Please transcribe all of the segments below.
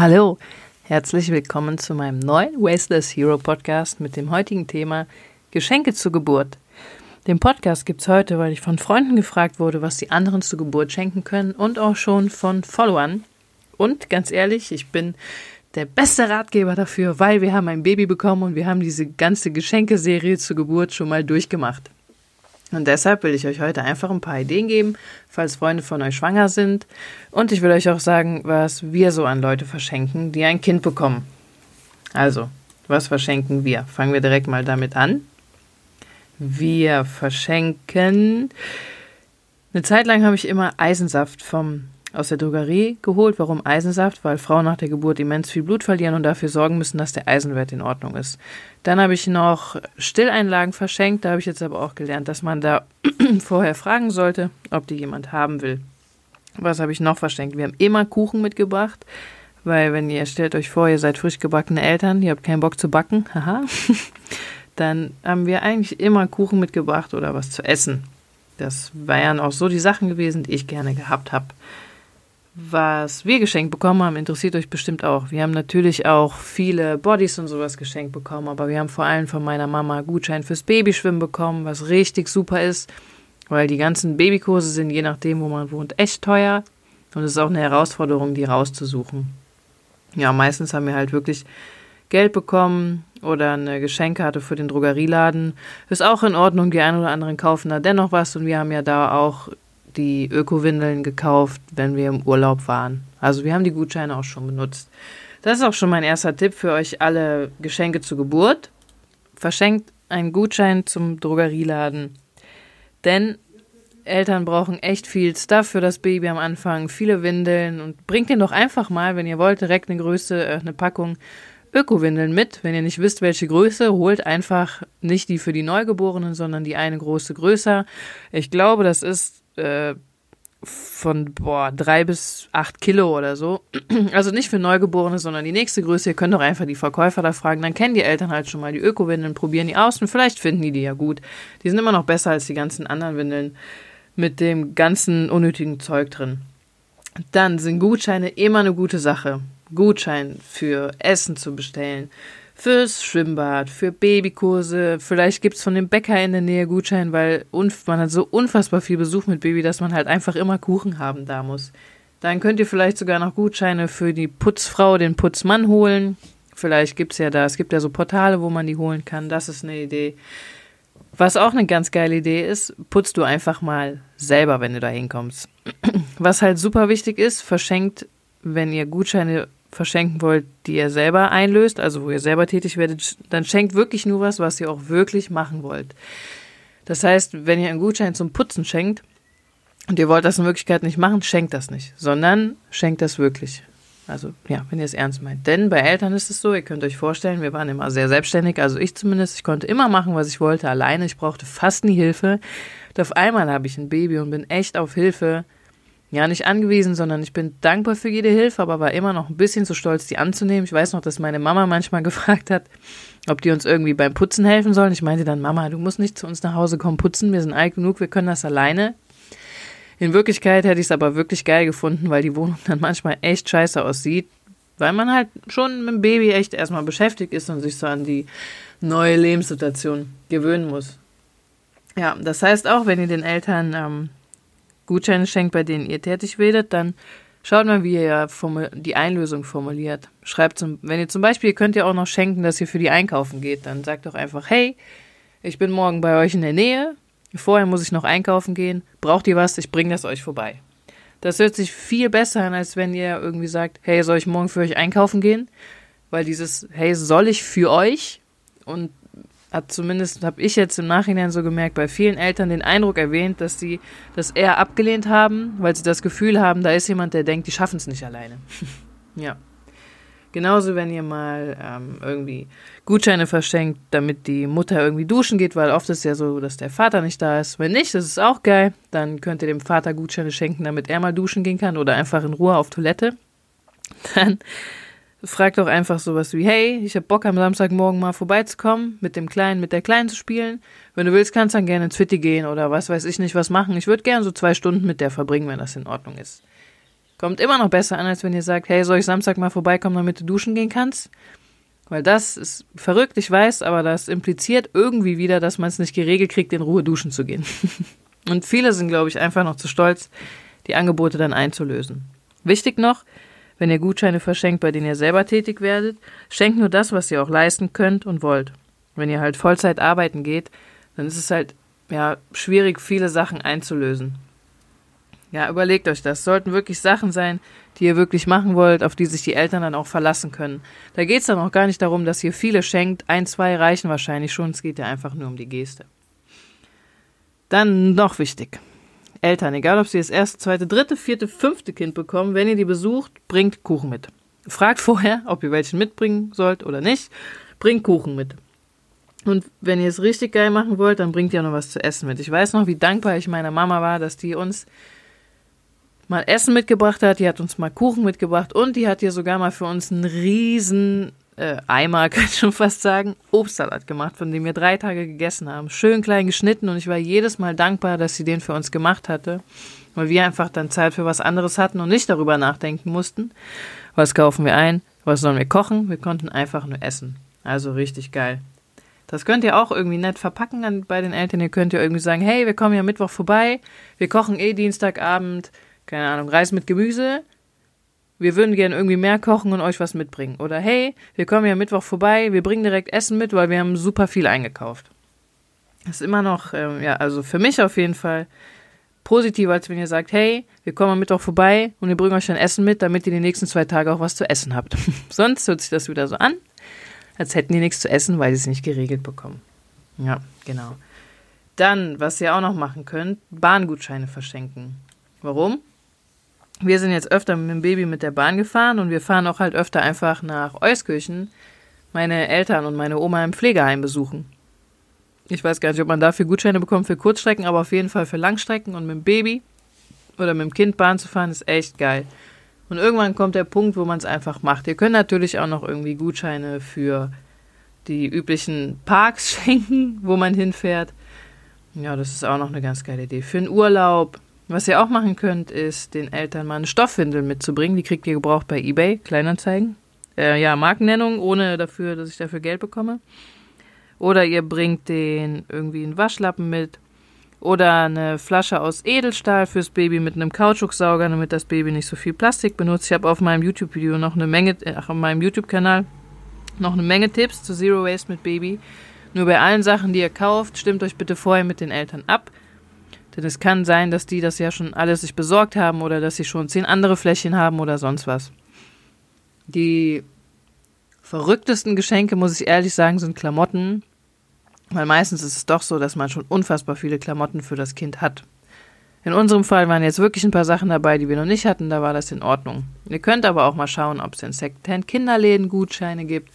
Hallo, herzlich willkommen zu meinem neuen Wasteless Hero Podcast mit dem heutigen Thema Geschenke zur Geburt. Den Podcast gibt es heute, weil ich von Freunden gefragt wurde, was die anderen zur Geburt schenken können und auch schon von Followern. Und ganz ehrlich, ich bin der beste Ratgeber dafür, weil wir haben ein Baby bekommen und wir haben diese ganze Geschenkeserie zur Geburt schon mal durchgemacht. Und deshalb will ich euch heute einfach ein paar Ideen geben, falls Freunde von euch schwanger sind. Und ich will euch auch sagen, was wir so an Leute verschenken, die ein Kind bekommen. Also, was verschenken wir? Fangen wir direkt mal damit an. Wir verschenken. Eine Zeit lang habe ich immer Eisensaft vom aus der Drogerie geholt. Warum Eisensaft? Weil Frauen nach der Geburt immens viel Blut verlieren und dafür sorgen müssen, dass der Eisenwert in Ordnung ist. Dann habe ich noch Stilleinlagen verschenkt. Da habe ich jetzt aber auch gelernt, dass man da vorher fragen sollte, ob die jemand haben will. Was habe ich noch verschenkt? Wir haben immer Kuchen mitgebracht, weil wenn ihr stellt euch vor, ihr seid frisch gebackene Eltern, ihr habt keinen Bock zu backen, haha, dann haben wir eigentlich immer Kuchen mitgebracht oder was zu essen. Das wären auch so die Sachen gewesen, die ich gerne gehabt habe was wir geschenkt bekommen haben, interessiert euch bestimmt auch. Wir haben natürlich auch viele Bodies und sowas geschenkt bekommen, aber wir haben vor allem von meiner Mama Gutschein fürs Babyschwimmen bekommen, was richtig super ist, weil die ganzen Babykurse sind je nachdem, wo man wohnt, echt teuer und es ist auch eine Herausforderung, die rauszusuchen. Ja, meistens haben wir halt wirklich Geld bekommen oder eine Geschenkkarte für den Drogerieladen. Ist auch in Ordnung, die einen oder anderen kaufen da dennoch was und wir haben ja da auch die Öko-Windeln gekauft, wenn wir im Urlaub waren. Also wir haben die Gutscheine auch schon benutzt. Das ist auch schon mein erster Tipp für euch alle Geschenke zur Geburt. Verschenkt einen Gutschein zum Drogerieladen. Denn Eltern brauchen echt viel Stuff für das Baby am Anfang, viele Windeln und bringt den doch einfach mal, wenn ihr wollt, direkt eine Größe, äh, eine Packung Öko-Windeln mit. Wenn ihr nicht wisst, welche Größe, holt einfach nicht die für die Neugeborenen, sondern die eine große größer. Ich glaube, das ist äh, von boah, drei bis acht Kilo oder so. Also nicht für Neugeborene, sondern die nächste Größe. Ihr könnt doch einfach die Verkäufer da fragen. Dann kennen die Eltern halt schon mal die Öko-Windeln, probieren die aus und vielleicht finden die die ja gut. Die sind immer noch besser als die ganzen anderen Windeln mit dem ganzen unnötigen Zeug drin. Dann sind Gutscheine immer eine gute Sache. Gutschein für Essen zu bestellen, fürs Schwimmbad, für Babykurse. Vielleicht gibt es von dem Bäcker in der Nähe Gutschein, weil man hat so unfassbar viel Besuch mit Baby, dass man halt einfach immer Kuchen haben da muss. Dann könnt ihr vielleicht sogar noch Gutscheine für die Putzfrau, den Putzmann holen. Vielleicht gibt es ja da, es gibt ja so Portale, wo man die holen kann. Das ist eine Idee. Was auch eine ganz geile Idee ist, putzt du einfach mal selber, wenn du da hinkommst. Was halt super wichtig ist, verschenkt, wenn ihr Gutscheine verschenken wollt, die ihr selber einlöst, also wo ihr selber tätig werdet, dann schenkt wirklich nur was, was ihr auch wirklich machen wollt. Das heißt, wenn ihr einen Gutschein zum Putzen schenkt und ihr wollt das in Wirklichkeit nicht machen, schenkt das nicht, sondern schenkt das wirklich. Also ja, wenn ihr es ernst meint. Denn bei Eltern ist es so, ihr könnt euch vorstellen, wir waren immer sehr selbstständig, also ich zumindest, ich konnte immer machen, was ich wollte, alleine, ich brauchte fast nie Hilfe. Und auf einmal habe ich ein Baby und bin echt auf Hilfe ja, nicht angewiesen, sondern ich bin dankbar für jede Hilfe, aber war immer noch ein bisschen zu stolz, die anzunehmen. Ich weiß noch, dass meine Mama manchmal gefragt hat, ob die uns irgendwie beim Putzen helfen sollen. Ich meinte dann, Mama, du musst nicht zu uns nach Hause kommen putzen, wir sind alt genug, wir können das alleine. In Wirklichkeit hätte ich es aber wirklich geil gefunden, weil die Wohnung dann manchmal echt scheiße aussieht, weil man halt schon mit dem Baby echt erstmal beschäftigt ist und sich so an die neue Lebenssituation gewöhnen muss. Ja, das heißt auch, wenn ihr den Eltern ähm, Gutscheine schenkt, bei denen ihr tätig werdet, dann schaut mal, wie ihr die Einlösung formuliert. Schreibt zum, wenn ihr zum Beispiel, ihr könnt ja auch noch schenken, dass ihr für die einkaufen geht, dann sagt doch einfach, hey, ich bin morgen bei euch in der Nähe, vorher muss ich noch einkaufen gehen, braucht ihr was, ich bringe das euch vorbei. Das hört sich viel besser an, als wenn ihr irgendwie sagt, hey, soll ich morgen für euch einkaufen gehen? Weil dieses, hey, soll ich für euch? Und hat zumindest, habe ich jetzt im Nachhinein so gemerkt, bei vielen Eltern den Eindruck erwähnt, dass sie das eher abgelehnt haben, weil sie das Gefühl haben, da ist jemand, der denkt, die schaffen es nicht alleine. ja. Genauso, wenn ihr mal ähm, irgendwie Gutscheine verschenkt, damit die Mutter irgendwie duschen geht, weil oft ist ja so, dass der Vater nicht da ist. Wenn nicht, das ist auch geil. Dann könnt ihr dem Vater Gutscheine schenken, damit er mal duschen gehen kann oder einfach in Ruhe auf Toilette. Dann Frag doch einfach sowas wie, hey, ich hab Bock am Samstagmorgen mal vorbeizukommen, mit dem Kleinen, mit der Kleinen zu spielen. Wenn du willst, kannst du dann gerne ins Fitti gehen oder was weiß ich nicht was machen. Ich würde gerne so zwei Stunden mit der verbringen, wenn das in Ordnung ist. Kommt immer noch besser an, als wenn ihr sagt, hey, soll ich Samstag mal vorbeikommen, damit du duschen gehen kannst? Weil das ist verrückt, ich weiß, aber das impliziert irgendwie wieder, dass man es nicht geregelt kriegt, in Ruhe duschen zu gehen. Und viele sind, glaube ich, einfach noch zu stolz, die Angebote dann einzulösen. Wichtig noch, wenn ihr Gutscheine verschenkt, bei denen ihr selber tätig werdet, schenkt nur das, was ihr auch leisten könnt und wollt. Wenn ihr halt Vollzeit arbeiten geht, dann ist es halt ja schwierig, viele Sachen einzulösen. Ja, überlegt euch das. Sollten wirklich Sachen sein, die ihr wirklich machen wollt, auf die sich die Eltern dann auch verlassen können. Da geht es dann auch gar nicht darum, dass ihr viele schenkt. Ein, zwei reichen wahrscheinlich schon. Es geht ja einfach nur um die Geste. Dann noch wichtig. Eltern, egal ob sie das erste, zweite, dritte, vierte, fünfte Kind bekommen, wenn ihr die besucht, bringt Kuchen mit. Fragt vorher, ob ihr welchen mitbringen sollt oder nicht. Bringt Kuchen mit. Und wenn ihr es richtig geil machen wollt, dann bringt ihr noch was zu essen mit. Ich weiß noch, wie dankbar ich meiner Mama war, dass die uns mal Essen mitgebracht hat, die hat uns mal Kuchen mitgebracht und die hat hier sogar mal für uns einen riesen äh, Eimer, kann ich schon fast sagen, Obstsalat gemacht, von dem wir drei Tage gegessen haben. Schön klein geschnitten und ich war jedes Mal dankbar, dass sie den für uns gemacht hatte, weil wir einfach dann Zeit für was anderes hatten und nicht darüber nachdenken mussten, was kaufen wir ein, was sollen wir kochen, wir konnten einfach nur essen. Also richtig geil. Das könnt ihr auch irgendwie nett verpacken bei den Eltern. Ihr könnt ja irgendwie sagen, hey, wir kommen ja Mittwoch vorbei, wir kochen eh Dienstagabend, keine Ahnung, Reis mit Gemüse. Wir würden gerne irgendwie mehr kochen und euch was mitbringen. Oder hey, wir kommen ja Mittwoch vorbei, wir bringen direkt Essen mit, weil wir haben super viel eingekauft. Das ist immer noch, ähm, ja, also für mich auf jeden Fall positiver, als wenn ihr sagt, hey, wir kommen am Mittwoch vorbei und wir bringen euch dann Essen mit, damit ihr die nächsten zwei Tage auch was zu essen habt. Sonst hört sich das wieder so an, als hätten die nichts zu essen, weil sie es nicht geregelt bekommen. Ja, genau. Dann, was ihr auch noch machen könnt, Bahngutscheine verschenken. Warum? Wir sind jetzt öfter mit dem Baby mit der Bahn gefahren und wir fahren auch halt öfter einfach nach Euskirchen meine Eltern und meine Oma im Pflegeheim besuchen. Ich weiß gar nicht, ob man dafür Gutscheine bekommt für Kurzstrecken, aber auf jeden Fall für Langstrecken und mit dem Baby oder mit dem Kind Bahn zu fahren ist echt geil. Und irgendwann kommt der Punkt, wo man es einfach macht. Ihr könnt natürlich auch noch irgendwie Gutscheine für die üblichen Parks schenken, wo man hinfährt. Ja, das ist auch noch eine ganz geile Idee. Für einen Urlaub, was ihr auch machen könnt, ist den Eltern mal eine Stoffwindel mitzubringen. Die kriegt ihr gebraucht bei eBay, Kleinanzeigen. Äh, ja, Markennennung, ohne dafür, dass ich dafür Geld bekomme. Oder ihr bringt den irgendwie einen Waschlappen mit. Oder eine Flasche aus Edelstahl fürs Baby mit einem Kautschuksauger, damit das Baby nicht so viel Plastik benutzt. Ich habe auf meinem YouTube-Video noch eine Menge, ach, auf meinem YouTube-Kanal noch eine Menge Tipps zu Zero Waste mit Baby. Nur bei allen Sachen, die ihr kauft, stimmt euch bitte vorher mit den Eltern ab. Denn es kann sein, dass die das ja schon alles sich besorgt haben oder dass sie schon zehn andere Fläschchen haben oder sonst was. Die verrücktesten Geschenke, muss ich ehrlich sagen, sind Klamotten. Weil meistens ist es doch so, dass man schon unfassbar viele Klamotten für das Kind hat. In unserem Fall waren jetzt wirklich ein paar Sachen dabei, die wir noch nicht hatten, da war das in Ordnung. Ihr könnt aber auch mal schauen, ob es in Secondhand Kinderläden Gutscheine gibt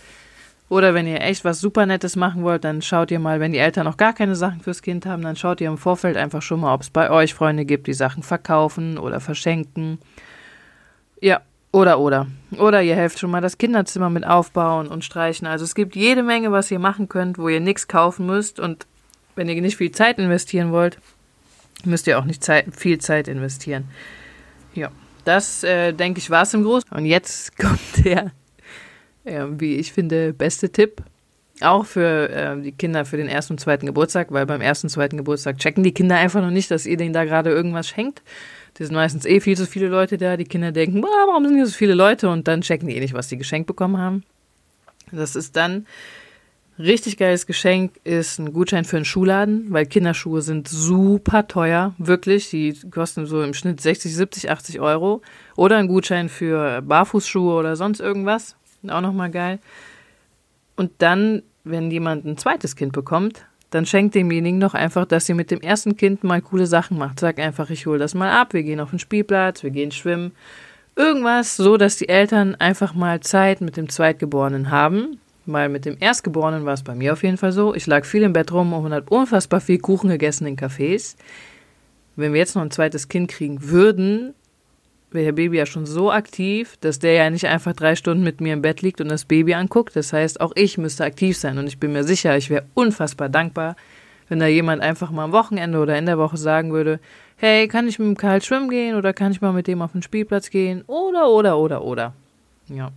oder wenn ihr echt was super Nettes machen wollt, dann schaut ihr mal, wenn die Eltern noch gar keine Sachen fürs Kind haben, dann schaut ihr im Vorfeld einfach schon mal, ob es bei euch Freunde gibt, die Sachen verkaufen oder verschenken. Ja, oder, oder. Oder ihr helft schon mal das Kinderzimmer mit aufbauen und streichen. Also es gibt jede Menge, was ihr machen könnt, wo ihr nichts kaufen müsst. Und wenn ihr nicht viel Zeit investieren wollt, müsst ihr auch nicht Zeit, viel Zeit investieren. Ja, das, äh, denke ich, war es im Großen. Und jetzt kommt der äh, wie ich finde, beste Tipp. Auch für äh, die Kinder für den ersten und zweiten Geburtstag, weil beim ersten und zweiten Geburtstag checken die Kinder einfach noch nicht, dass ihr denen da gerade irgendwas schenkt. Das sind meistens eh viel zu viele Leute da. Die Kinder denken, warum sind hier so viele Leute? Und dann checken die eh nicht, was die geschenkt bekommen haben. Das ist dann richtig geiles Geschenk, ist ein Gutschein für einen Schuhladen, weil Kinderschuhe sind super teuer, wirklich. Die kosten so im Schnitt 60, 70, 80 Euro. Oder ein Gutschein für Barfußschuhe oder sonst irgendwas. Auch nochmal geil. Und dann, wenn jemand ein zweites Kind bekommt, dann schenkt demjenigen doch einfach, dass sie mit dem ersten Kind mal coole Sachen macht. Sag einfach, ich hole das mal ab, wir gehen auf den Spielplatz, wir gehen schwimmen. Irgendwas, so dass die Eltern einfach mal Zeit mit dem Zweitgeborenen haben. Weil mit dem Erstgeborenen war es bei mir auf jeden Fall so. Ich lag viel im Bett rum und habe unfassbar viel Kuchen gegessen in Cafés. Wenn wir jetzt noch ein zweites Kind kriegen würden, wäre Baby ja schon so aktiv, dass der ja nicht einfach drei Stunden mit mir im Bett liegt und das Baby anguckt. Das heißt, auch ich müsste aktiv sein und ich bin mir sicher, ich wäre unfassbar dankbar, wenn da jemand einfach mal am Wochenende oder in der Woche sagen würde, hey, kann ich mit dem Karl schwimmen gehen oder kann ich mal mit dem auf den Spielplatz gehen? Oder, oder, oder, oder. Ja.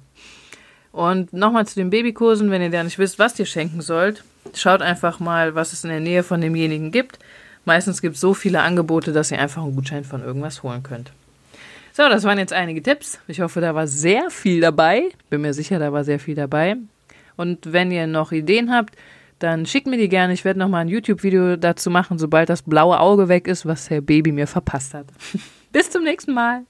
Und nochmal zu den Babykursen, wenn ihr da nicht wisst, was ihr schenken sollt, schaut einfach mal, was es in der Nähe von demjenigen gibt. Meistens gibt es so viele Angebote, dass ihr einfach einen Gutschein von irgendwas holen könnt. So, das waren jetzt einige Tipps. Ich hoffe, da war sehr viel dabei. Bin mir sicher, da war sehr viel dabei. Und wenn ihr noch Ideen habt, dann schickt mir die gerne. Ich werde nochmal ein YouTube-Video dazu machen, sobald das blaue Auge weg ist, was Herr Baby mir verpasst hat. Bis zum nächsten Mal.